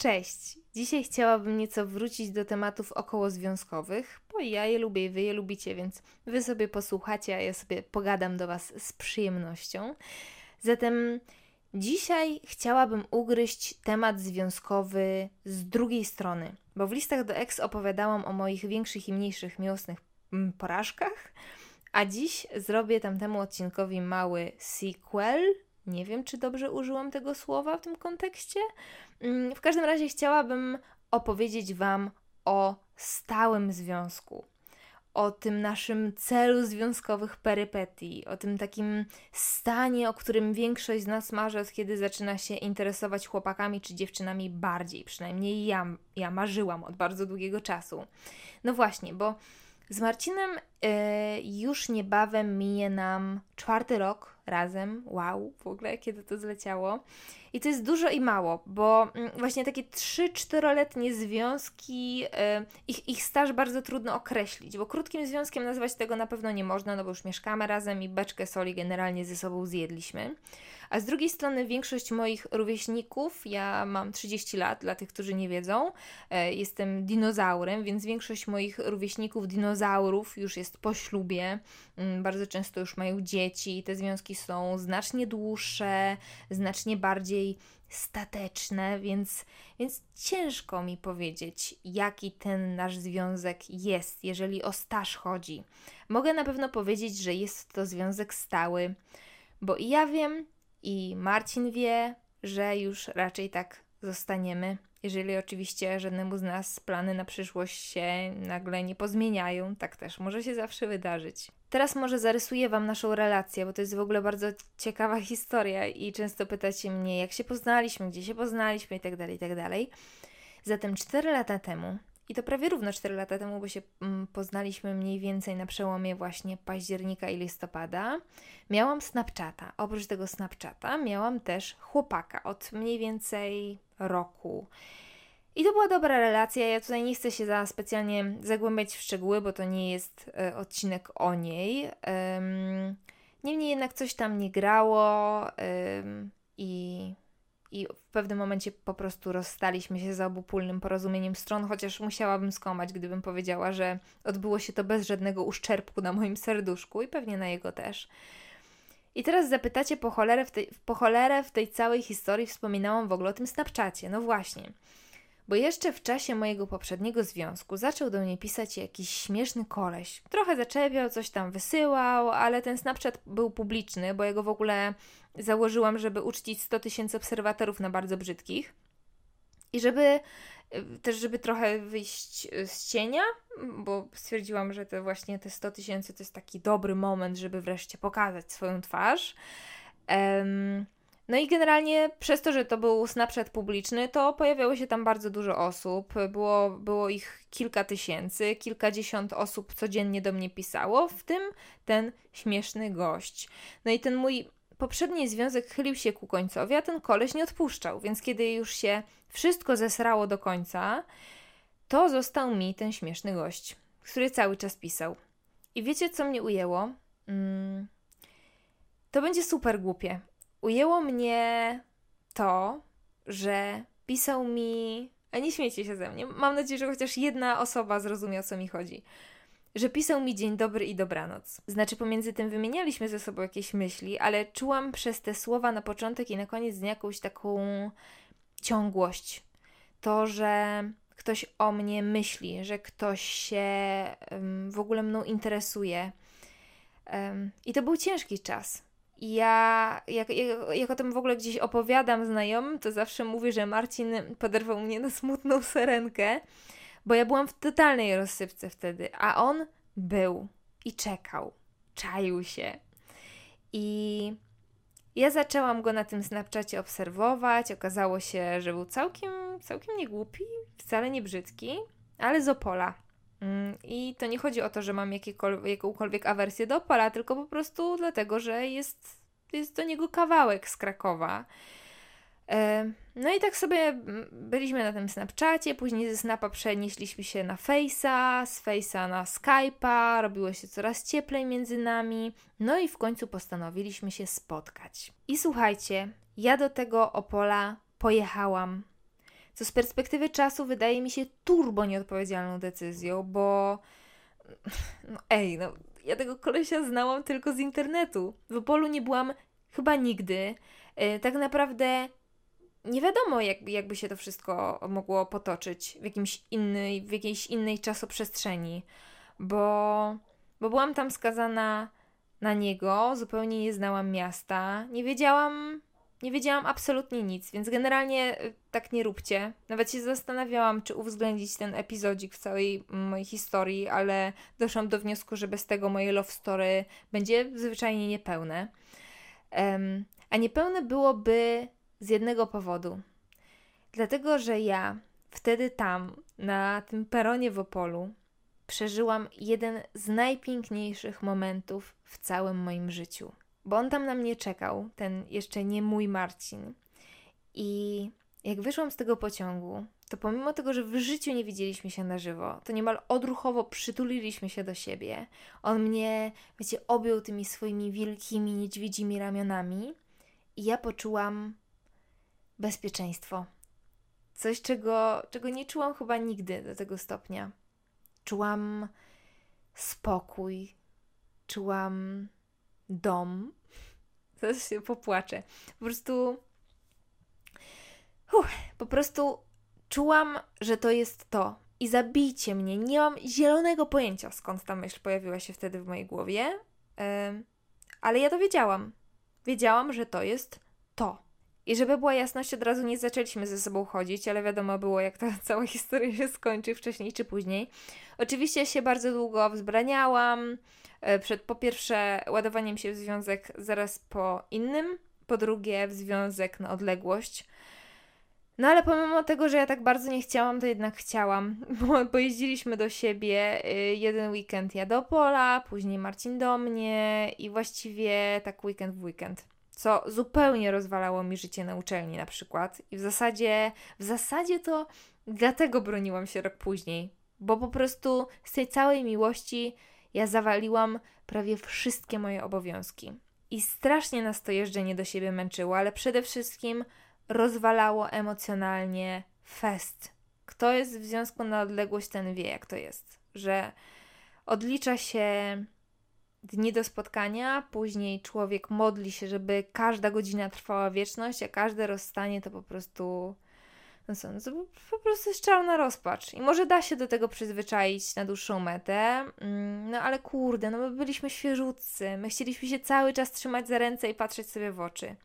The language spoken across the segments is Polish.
Cześć! Dzisiaj chciałabym nieco wrócić do tematów okołozwiązkowych, bo ja je lubię i wy je lubicie, więc wy sobie posłuchacie, a ja sobie pogadam do was z przyjemnością. Zatem dzisiaj chciałabym ugryźć temat związkowy z drugiej strony, bo w listach do ex opowiadałam o moich większych i mniejszych miłosnych mm, porażkach, a dziś zrobię tamtemu odcinkowi mały sequel. Nie wiem, czy dobrze użyłam tego słowa w tym kontekście. Mm, w każdym razie chciałabym opowiedzieć Wam o stałym związku, o tym naszym celu związkowych perypetii, o tym takim stanie, o którym większość z nas marzy, od kiedy zaczyna się interesować chłopakami czy dziewczynami bardziej. Przynajmniej ja, ja marzyłam od bardzo długiego czasu. No właśnie, bo z Marcinem y, już niebawem minie nam czwarty rok razem. Wow, w ogóle kiedy to zleciało. I to jest dużo i mało, bo mm, właśnie takie 3-4-letnie związki, y, ich, ich staż bardzo trudno określić, bo krótkim związkiem nazwać tego na pewno nie można, no bo już mieszkamy razem i beczkę soli generalnie ze sobą zjedliśmy. A z drugiej strony większość moich rówieśników, ja mam 30 lat, dla tych, którzy nie wiedzą, e, jestem dinozaurem, więc większość moich rówieśników dinozaurów już jest po ślubie, mm, bardzo często już mają dzieci, te związki są znacznie dłuższe, znacznie bardziej stateczne, więc, więc ciężko mi powiedzieć, jaki ten nasz związek jest, jeżeli o staż chodzi. Mogę na pewno powiedzieć, że jest to związek stały, bo i ja wiem, i Marcin wie, że już raczej tak zostaniemy, jeżeli oczywiście żadnemu z nas plany na przyszłość się nagle nie pozmieniają, tak też może się zawsze wydarzyć. Teraz może zarysuję Wam naszą relację, bo to jest w ogóle bardzo ciekawa historia i często pytacie mnie, jak się poznaliśmy, gdzie się poznaliśmy itd., tak itd. Tak Zatem 4 lata temu i to prawie równo 4 lata temu, bo się mm, poznaliśmy mniej więcej na przełomie właśnie października i listopada. Miałam Snapchata. Oprócz tego Snapchata miałam też chłopaka od mniej więcej roku. I to była dobra relacja. Ja tutaj nie chcę się za specjalnie zagłębiać w szczegóły, bo to nie jest e, odcinek o niej. Um, niemniej jednak coś tam nie grało um, i i w pewnym momencie po prostu rozstaliśmy się za obopólnym porozumieniem stron, chociaż musiałabym skomać, gdybym powiedziała, że odbyło się to bez żadnego uszczerbku na moim serduszku i pewnie na jego też. I teraz zapytacie po cholerę, w tej, po cholerę w tej całej historii wspominałam w ogóle o tym Snapchacie. No właśnie. Bo jeszcze w czasie mojego poprzedniego związku zaczął do mnie pisać jakiś śmieszny koleś. Trochę zaczepiał, coś tam wysyłał, ale ten Snapchat był publiczny, bo ja go w ogóle założyłam, żeby uczcić 100 tysięcy obserwatorów na bardzo brzydkich. I żeby też, żeby trochę wyjść z cienia, bo stwierdziłam, że to właśnie te 100 tysięcy to jest taki dobry moment, żeby wreszcie pokazać swoją twarz. Um, no i generalnie przez to, że to był Snapchat publiczny, to pojawiało się tam bardzo dużo osób. Było, było ich kilka tysięcy, kilkadziesiąt osób codziennie do mnie pisało, w tym ten śmieszny gość. No i ten mój poprzedni związek chylił się ku końcowi, a ten koleś nie odpuszczał, więc kiedy już się wszystko zesrało do końca, to został mi ten śmieszny gość, który cały czas pisał. I wiecie, co mnie ujęło? Mm, to będzie super głupie, ujęło mnie to, że pisał mi. A nie śmiejcie się ze mnie. Mam nadzieję, że chociaż jedna osoba zrozumie, o co mi chodzi. Że pisał mi dzień dobry i dobranoc. Znaczy, pomiędzy tym wymienialiśmy ze sobą jakieś myśli, ale czułam przez te słowa na początek i na koniec dnia jakąś taką ciągłość. To, że ktoś o mnie myśli, że ktoś się w ogóle mną interesuje. I to był ciężki czas ja, jak, jak, jak o tym w ogóle gdzieś opowiadam znajomym, to zawsze mówię, że Marcin poderwał mnie na smutną serenkę, bo ja byłam w totalnej rozsypce wtedy, a on był i czekał, czaił się. I ja zaczęłam go na tym Snapchacie obserwować. Okazało się, że był całkiem, całkiem nie głupi, wcale nie brzydki, ale z Opola. Mm, I to nie chodzi o to, że mam jakąkolwiek awersję do Opola, tylko po prostu dlatego, że jest, jest do niego kawałek z Krakowa. E, no i tak sobie byliśmy na tym Snapchacie, później ze Snapa przenieśliśmy się na Face'a, z Face'a na Skype'a, robiło się coraz cieplej między nami, no i w końcu postanowiliśmy się spotkać. I słuchajcie, ja do tego Opola pojechałam co z perspektywy czasu wydaje mi się turbo nieodpowiedzialną decyzją, bo no ej, no ja tego kolesia znałam tylko z internetu. W Opolu nie byłam chyba nigdy. Yy, tak naprawdę nie wiadomo, jak, jakby się to wszystko mogło potoczyć w, jakimś innej, w jakiejś innej czasoprzestrzeni, bo, bo byłam tam skazana na niego, zupełnie nie znałam miasta, nie wiedziałam, nie wiedziałam absolutnie nic, więc generalnie y, tak nie róbcie. Nawet się zastanawiałam, czy uwzględnić ten epizodzik w całej mojej historii, ale doszłam do wniosku, że bez tego moje love story będzie zwyczajnie niepełne. Um, a niepełne byłoby z jednego powodu. Dlatego, że ja wtedy tam, na tym peronie w Opolu, przeżyłam jeden z najpiękniejszych momentów w całym moim życiu. Bo on tam na mnie czekał, ten jeszcze nie mój Marcin. I jak wyszłam z tego pociągu, to pomimo tego, że w życiu nie widzieliśmy się na żywo, to niemal odruchowo przytuliliśmy się do siebie. On mnie, wiecie, objął tymi swoimi wielkimi, niedźwiedzimi ramionami i ja poczułam bezpieczeństwo. Coś, czego, czego nie czułam chyba nigdy do tego stopnia. Czułam spokój, czułam dom. Zaraz się popłaczę. Po prostu. Uff, po prostu czułam, że to jest to. I zabijcie mnie. Nie mam zielonego pojęcia, skąd ta myśl pojawiła się wtedy w mojej głowie. Yy, ale ja to wiedziałam. Wiedziałam, że to jest to. I żeby była jasność, od razu nie zaczęliśmy ze sobą chodzić, ale wiadomo było, jak ta cała historia się skończy wcześniej czy później. Oczywiście się bardzo długo wzbraniałam. E, przed po pierwsze ładowaniem się w związek zaraz po innym, po drugie w związek na odległość. No ale pomimo tego, że ja tak bardzo nie chciałam, to jednak chciałam, bo pojeździliśmy do siebie y, jeden weekend ja do Pola, później Marcin do mnie i właściwie tak weekend w weekend co zupełnie rozwalało mi życie na uczelni na przykład. I w zasadzie, w zasadzie to dlatego broniłam się rok później, bo po prostu z tej całej miłości ja zawaliłam prawie wszystkie moje obowiązki. I strasznie nas to jeżdżenie do siebie męczyło, ale przede wszystkim rozwalało emocjonalnie fest. Kto jest w związku na odległość, ten wie, jak to jest. Że odlicza się dni do spotkania, później człowiek modli się, żeby każda godzina trwała wieczność, a każde rozstanie to po prostu. No co, no to po prostu jest czarna rozpacz. I może da się do tego przyzwyczaić na dłuższą metę, mm, no ale kurde, no my byliśmy świeżutcy, my chcieliśmy się cały czas trzymać za ręce i patrzeć sobie w oczy.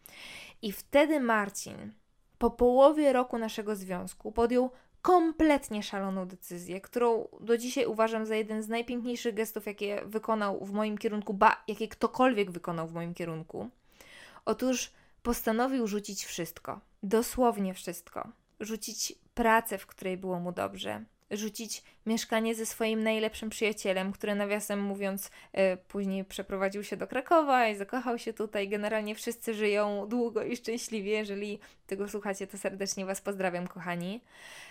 I wtedy Marcin, po połowie roku naszego związku, podjął kompletnie szaloną decyzję, którą do dzisiaj uważam za jeden z najpiękniejszych gestów, jakie wykonał w moim kierunku, ba, jakie ktokolwiek wykonał w moim kierunku. Otóż postanowił rzucić wszystko, dosłownie wszystko. Rzucić pracę, w której było mu dobrze, rzucić mieszkanie ze swoim najlepszym przyjacielem, który nawiasem mówiąc e, później przeprowadził się do Krakowa i zakochał się tutaj. Generalnie wszyscy żyją długo i szczęśliwie. Jeżeli tego słuchacie, to serdecznie Was pozdrawiam, kochani.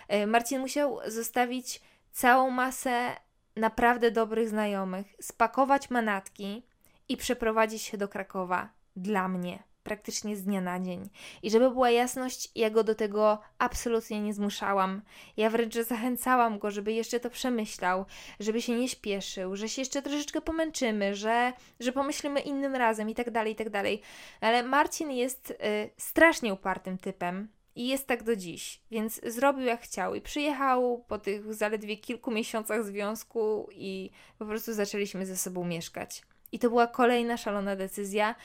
E, Marcin musiał zostawić całą masę naprawdę dobrych znajomych, spakować manatki i przeprowadzić się do Krakowa dla mnie praktycznie z dnia na dzień. I żeby była jasność, ja go do tego absolutnie nie zmuszałam. Ja wręcz zachęcałam go, żeby jeszcze to przemyślał, żeby się nie śpieszył, że się jeszcze troszeczkę pomęczymy, że, że pomyślimy innym razem i tak dalej, i tak dalej. Ale Marcin jest y, strasznie upartym typem. I jest tak do dziś, więc zrobił jak chciał i przyjechał po tych zaledwie kilku miesiącach związku i po prostu zaczęliśmy ze sobą mieszkać. I to była kolejna szalona decyzja,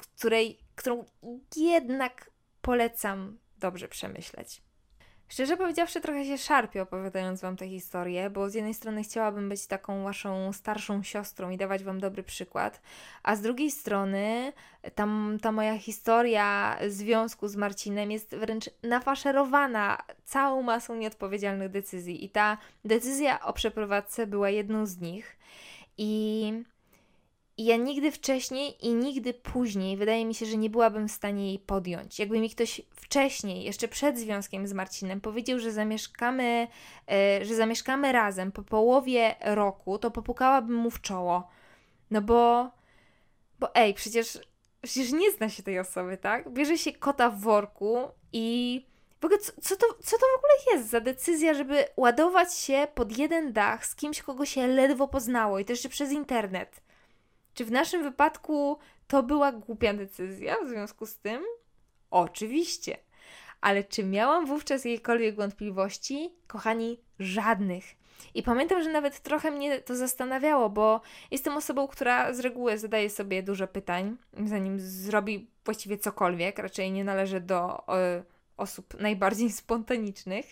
której którą jednak polecam dobrze przemyśleć. Szczerze powiedziawszy, trochę się szarpię opowiadając Wam tę historię, bo z jednej strony chciałabym być taką Waszą starszą siostrą i dawać Wam dobry przykład, a z drugiej strony tam, ta moja historia związku z Marcinem jest wręcz nafaszerowana całą masą nieodpowiedzialnych decyzji i ta decyzja o przeprowadzce była jedną z nich. I i ja nigdy wcześniej i nigdy później, wydaje mi się, że nie byłabym w stanie jej podjąć. Jakby mi ktoś wcześniej, jeszcze przed związkiem z Marcinem, powiedział, że zamieszkamy, yy, że zamieszkamy razem po połowie roku, to popukałabym mu w czoło. No bo, bo ej, przecież, przecież nie zna się tej osoby, tak? Bierze się kota w worku i w ogóle co, co, to, co to w ogóle jest za decyzja, żeby ładować się pod jeden dach z kimś, kogo się ledwo poznało i to jeszcze przez internet? Czy w naszym wypadku to była głupia decyzja w związku z tym? Oczywiście. Ale czy miałam wówczas jakiekolwiek wątpliwości? Kochani, żadnych. I pamiętam, że nawet trochę mnie to zastanawiało, bo jestem osobą, która z reguły zadaje sobie dużo pytań, zanim zrobi właściwie cokolwiek. Raczej nie należy do y, osób najbardziej spontanicznych.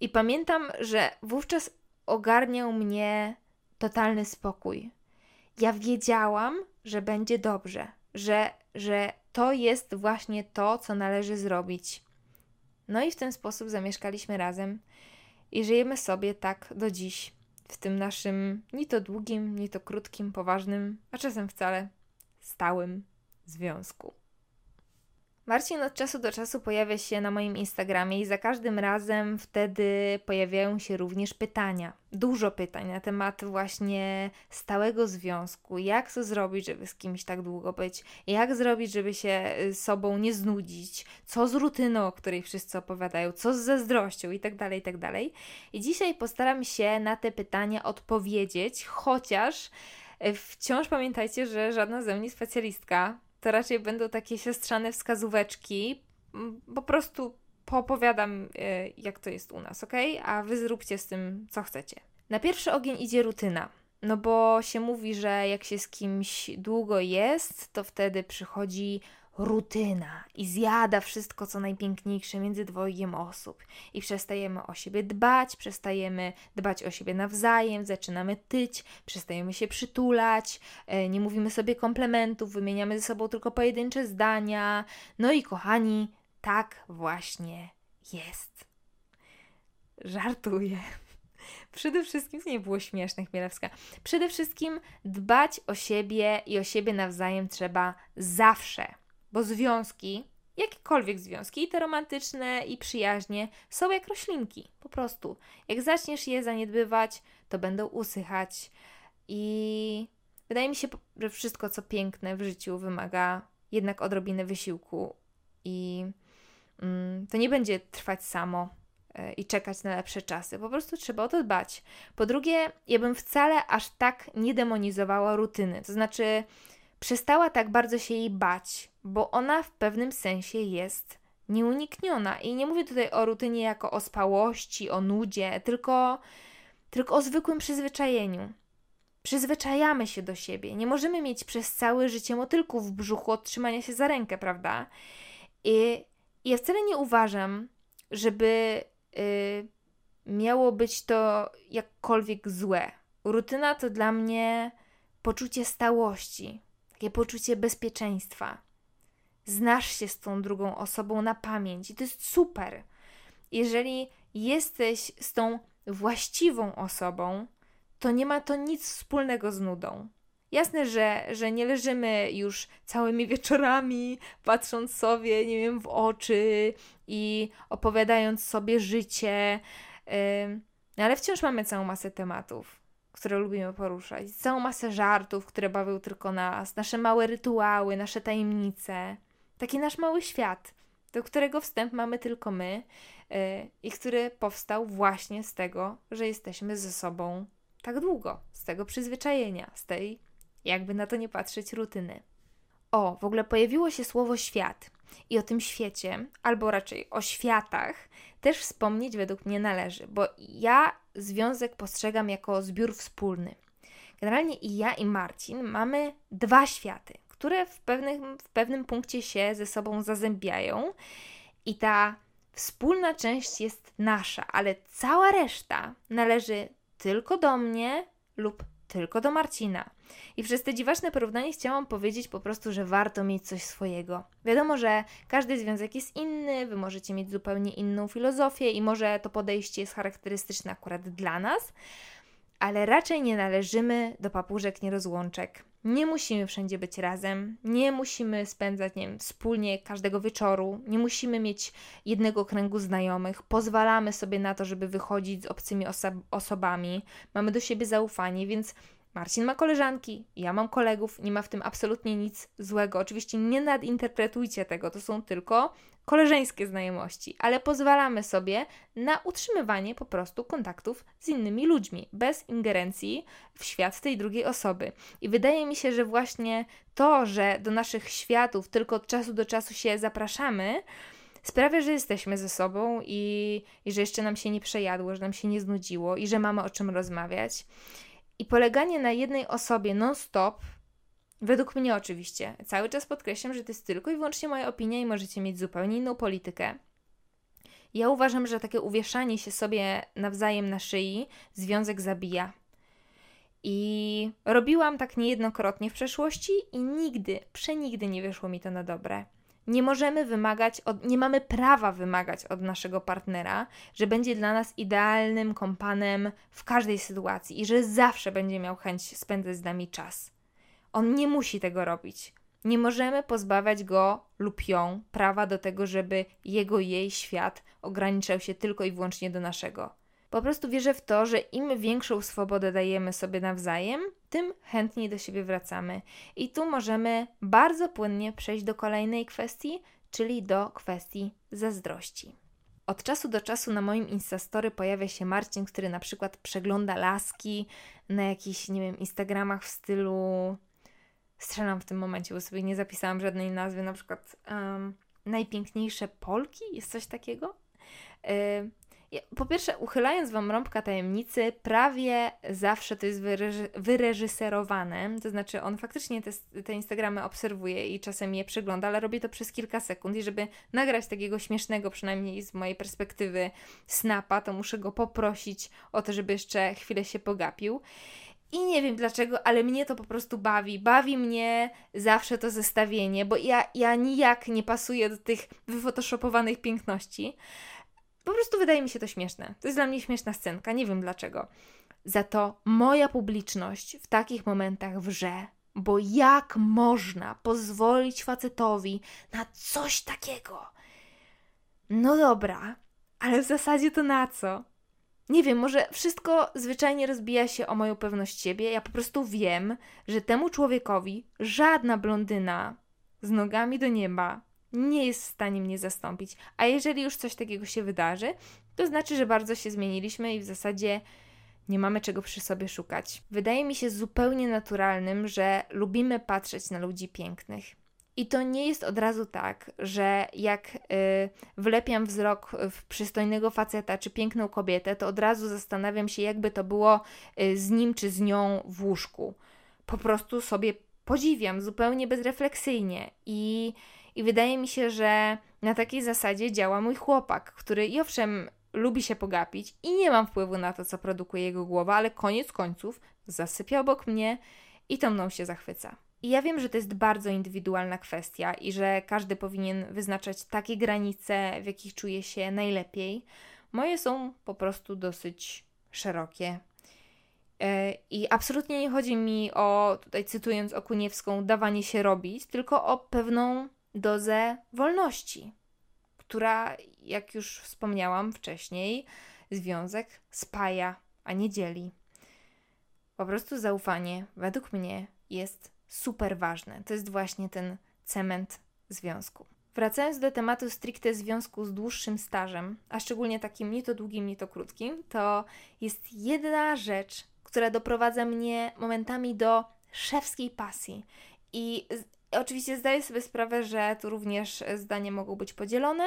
I pamiętam, że wówczas ogarniał mnie totalny spokój. Ja wiedziałam, że będzie dobrze, że, że to jest właśnie to, co należy zrobić. No i w ten sposób zamieszkaliśmy razem i żyjemy sobie tak do dziś, w tym naszym ni to długim, ni to krótkim, poważnym, a czasem wcale stałym związku. Marcin od czasu do czasu pojawia się na moim Instagramie i za każdym razem wtedy pojawiają się również pytania. Dużo pytań na temat właśnie stałego związku. Jak to zrobić, żeby z kimś tak długo być? Jak zrobić, żeby się y, sobą nie znudzić? Co z rutyną, o której wszyscy opowiadają? Co z zazdrością? I tak dalej, i tak. I dzisiaj postaram się na te pytania odpowiedzieć, chociaż y, wciąż pamiętajcie, że żadna ze mnie specjalistka to raczej będą takie siostrzane wskazóweczki. Mm, po prostu poopowiadam, e, jak to jest u nas, ok? A wy zróbcie z tym, co chcecie. Na pierwszy ogień idzie rutyna. No bo się mówi, że jak się z kimś długo jest, to wtedy przychodzi rutyna i zjada wszystko, co najpiękniejsze między dwojgiem osób. I przestajemy o siebie dbać, przestajemy dbać o siebie nawzajem, zaczynamy tyć, przestajemy się przytulać, e, nie mówimy sobie komplementów, wymieniamy ze sobą tylko pojedyncze zdania. No i kochani, tak właśnie jest. Żartuję. Przede wszystkim, nie było śmieszne, Chmielewska. Przede wszystkim dbać o siebie i o siebie nawzajem trzeba zawsze. Bo związki, jakiekolwiek związki, i te romantyczne, i przyjaźnie, są jak roślinki, po prostu. Jak zaczniesz je zaniedbywać, to będą usychać. I wydaje mi się, że wszystko, co piękne w życiu, wymaga jednak odrobiny wysiłku. I mm, to nie będzie trwać samo e, i czekać na lepsze czasy. Po prostu trzeba o to dbać. Po drugie, ja bym wcale aż tak nie demonizowała rutyny. To znaczy, przestała tak bardzo się jej bać, bo ona w pewnym sensie jest nieunikniona. I nie mówię tutaj o rutynie jako o spałości, o nudzie, tylko, tylko o zwykłym przyzwyczajeniu. Przyzwyczajamy się do siebie. Nie możemy mieć przez całe życie motylków w brzuchu od trzymania się za rękę, prawda? I ja wcale nie uważam, żeby y, miało być to jakkolwiek złe. Rutyna to dla mnie poczucie stałości, takie poczucie bezpieczeństwa. Znasz się z tą drugą osobą na pamięć i to jest super. Jeżeli jesteś z tą właściwą osobą, to nie ma to nic wspólnego z nudą. Jasne, że, że nie leżymy już całymi wieczorami, patrząc sobie, nie wiem, w oczy i opowiadając sobie życie, yy, ale wciąż mamy całą masę tematów które lubimy poruszać, całą masę żartów, które bawią tylko nas, nasze małe rytuały, nasze tajemnice. Taki nasz mały świat, do którego wstęp mamy tylko my yy, i który powstał właśnie z tego, że jesteśmy ze sobą tak długo, z tego przyzwyczajenia, z tej, jakby na to nie patrzeć, rutyny. O, w ogóle pojawiło się słowo świat. I o tym świecie, albo raczej o światach, też wspomnieć według mnie należy, bo ja związek postrzegam jako zbiór wspólny. Generalnie i ja, i Marcin mamy dwa światy, które w pewnym, w pewnym punkcie się ze sobą zazębiają, i ta wspólna część jest nasza, ale cała reszta należy tylko do mnie lub tylko do Marcina. I przez te dziwaczne porównanie chciałam powiedzieć po prostu, że warto mieć coś swojego. Wiadomo, że każdy związek jest inny, wy możecie mieć zupełnie inną filozofię i może to podejście jest charakterystyczne akurat dla nas, ale raczej nie należymy do papużek nierozłączek. Nie musimy wszędzie być razem, nie musimy spędzać, nie wiem, wspólnie każdego wieczoru, nie musimy mieć jednego kręgu znajomych, pozwalamy sobie na to, żeby wychodzić z obcymi oso- osobami, mamy do siebie zaufanie, więc Marcin ma koleżanki, ja mam kolegów, nie ma w tym absolutnie nic złego. Oczywiście nie nadinterpretujcie tego, to są tylko koleżeńskie znajomości, ale pozwalamy sobie na utrzymywanie po prostu kontaktów z innymi ludźmi, bez ingerencji w świat tej drugiej osoby. I wydaje mi się, że właśnie to, że do naszych światów tylko od czasu do czasu się zapraszamy, sprawia, że jesteśmy ze sobą i, i że jeszcze nam się nie przejadło, że nam się nie znudziło i że mamy o czym rozmawiać. I poleganie na jednej osobie non-stop, według mnie oczywiście, cały czas podkreślam, że to jest tylko i wyłącznie moja opinia i możecie mieć zupełnie inną politykę. Ja uważam, że takie uwieszanie się sobie nawzajem na szyi związek zabija. I robiłam tak niejednokrotnie w przeszłości i nigdy, przenigdy nie wyszło mi to na dobre. Nie możemy wymagać, od, nie mamy prawa wymagać od naszego partnera, że będzie dla nas idealnym kompanem w każdej sytuacji i że zawsze będzie miał chęć spędzać z nami czas. On nie musi tego robić. Nie możemy pozbawiać go lub ją prawa do tego, żeby jego, jej świat ograniczał się tylko i wyłącznie do naszego. Po prostu wierzę w to, że im większą swobodę dajemy sobie nawzajem, tym chętniej do siebie wracamy. I tu możemy bardzo płynnie przejść do kolejnej kwestii, czyli do kwestii zazdrości. Od czasu do czasu na moim Instastory pojawia się Marcin, który na przykład przegląda laski na jakichś, nie wiem, Instagramach w stylu. Strzelam w tym momencie, bo sobie nie zapisałam żadnej nazwy, na przykład um, najpiękniejsze Polki, jest coś takiego. Yy, po pierwsze, uchylając Wam rąbka tajemnicy, prawie zawsze to jest wyreży wyreżyserowane, to znaczy on faktycznie te, te Instagramy obserwuje i czasem je przegląda, ale robi to przez kilka sekund i żeby nagrać takiego śmiesznego, przynajmniej z mojej perspektywy, snapa, to muszę go poprosić o to, żeby jeszcze chwilę się pogapił. I nie wiem dlaczego, ale mnie to po prostu bawi. Bawi mnie zawsze to zestawienie, bo ja, ja nijak nie pasuję do tych wyfotoshopowanych piękności. Po prostu wydaje mi się to śmieszne. To jest dla mnie śmieszna scenka, nie wiem dlaczego. Za to moja publiczność w takich momentach wrze, bo jak można pozwolić facetowi na coś takiego? No dobra, ale w zasadzie to na co? Nie wiem, może wszystko zwyczajnie rozbija się o moją pewność siebie. Ja po prostu wiem, że temu człowiekowi żadna blondyna z nogami do nieba nie jest w stanie mnie zastąpić. A jeżeli już coś takiego się wydarzy, to znaczy, że bardzo się zmieniliśmy i w zasadzie nie mamy czego przy sobie szukać. Wydaje mi się zupełnie naturalnym, że lubimy patrzeć na ludzi pięknych. I to nie jest od razu tak, że jak y, wlepiam wzrok w przystojnego faceta czy piękną kobietę, to od razu zastanawiam się, jakby to było y, z nim czy z nią w łóżku. Po prostu sobie podziwiam zupełnie bezrefleksyjnie i i wydaje mi się, że na takiej zasadzie działa mój chłopak, który i owszem lubi się pogapić i nie mam wpływu na to, co produkuje jego głowa, ale koniec końców zasypia obok mnie i to mną się zachwyca. I ja wiem, że to jest bardzo indywidualna kwestia i że każdy powinien wyznaczać takie granice, w jakich czuje się najlepiej. Moje są po prostu dosyć szerokie. E, I absolutnie nie chodzi mi o, tutaj cytując Okuniewską, dawanie się robić, tylko o pewną dozę wolności, która, jak już wspomniałam wcześniej, związek spaja, a nie dzieli. Po prostu zaufanie, według mnie, jest super ważne. To jest właśnie ten cement związku. Wracając do tematu stricte związku z dłuższym stażem, a szczególnie takim nie to długim, nie to krótkim, to jest jedna rzecz, która doprowadza mnie momentami do szewskiej pasji. I Oczywiście zdaję sobie sprawę, że tu również zdania mogą być podzielone,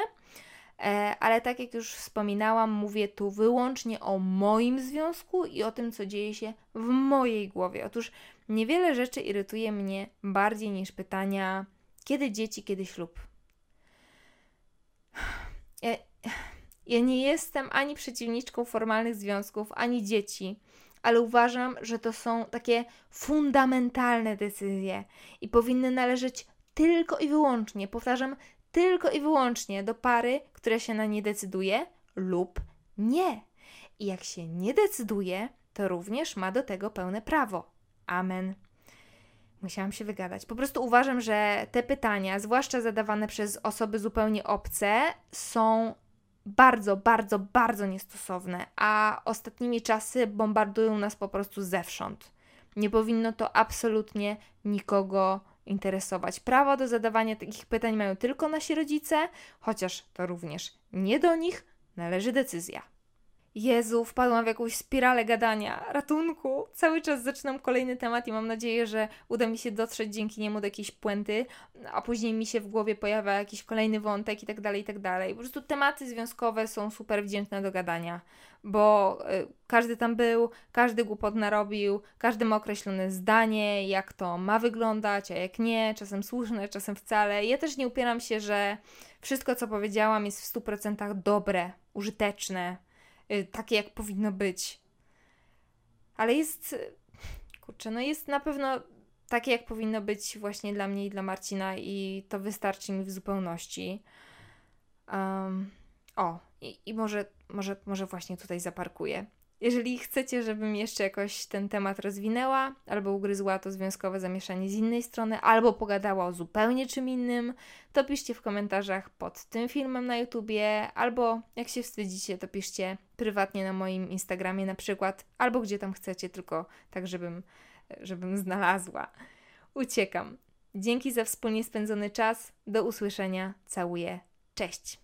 e, ale tak jak już wspominałam, mówię tu wyłącznie o moim związku i o tym, co dzieje się w mojej głowie. Otóż niewiele rzeczy irytuje mnie bardziej niż pytania, kiedy dzieci, kiedy ślub. Ja, ja nie jestem ani przeciwniczką formalnych związków, ani dzieci ale uważam, że to są takie fundamentalne decyzje i powinny należeć tylko i wyłącznie, powtarzam, tylko i wyłącznie do pary, która się na nie decyduje lub nie. I jak się nie decyduje, to również ma do tego pełne prawo. Amen. Musiałam się wygadać. Po prostu uważam, że te pytania, zwłaszcza zadawane przez osoby zupełnie obce, są bardzo, bardzo, bardzo niestosowne, a ostatnimi czasy bombardują nas po prostu zewsząd. Nie powinno to absolutnie nikogo interesować. Prawo do zadawania takich pytań mają tylko nasi rodzice, chociaż to również nie do nich należy decyzja. Jezu, wpadłam w jakąś spiralę gadania. Ratunku! Cały czas zaczynam kolejny temat i mam nadzieję, że uda mi się dotrzeć dzięki niemu do jakiejś puenty, a później mi się w głowie pojawia jakiś kolejny wątek i tak dalej, i tak dalej. Po prostu tematy związkowe są super wdzięczne do gadania, bo y, każdy tam był, każdy głupot narobił, każdy ma określone zdanie, jak to ma wyglądać, a jak nie, czasem słuszne, czasem wcale. Ja też nie upieram się, że wszystko, co powiedziałam, jest w 100% dobre, użyteczne takie, jak powinno być. Ale jest, kurczę, no jest na pewno takie, jak powinno być właśnie dla mnie i dla Marcina i to wystarczy mi w zupełności. Um, o, i, i może, może, może właśnie tutaj zaparkuję. Jeżeli chcecie, żebym jeszcze jakoś ten temat rozwinęła, albo ugryzła to związkowe zamieszanie z innej strony, albo pogadała o zupełnie czym innym, to piszcie w komentarzach pod tym filmem na YouTubie, albo jak się wstydzicie, to piszcie prywatnie na moim Instagramie na przykład, albo gdzie tam chcecie, tylko tak, żebym, żebym znalazła. Uciekam. Dzięki za wspólnie spędzony czas. Do usłyszenia. Całuję. Cześć.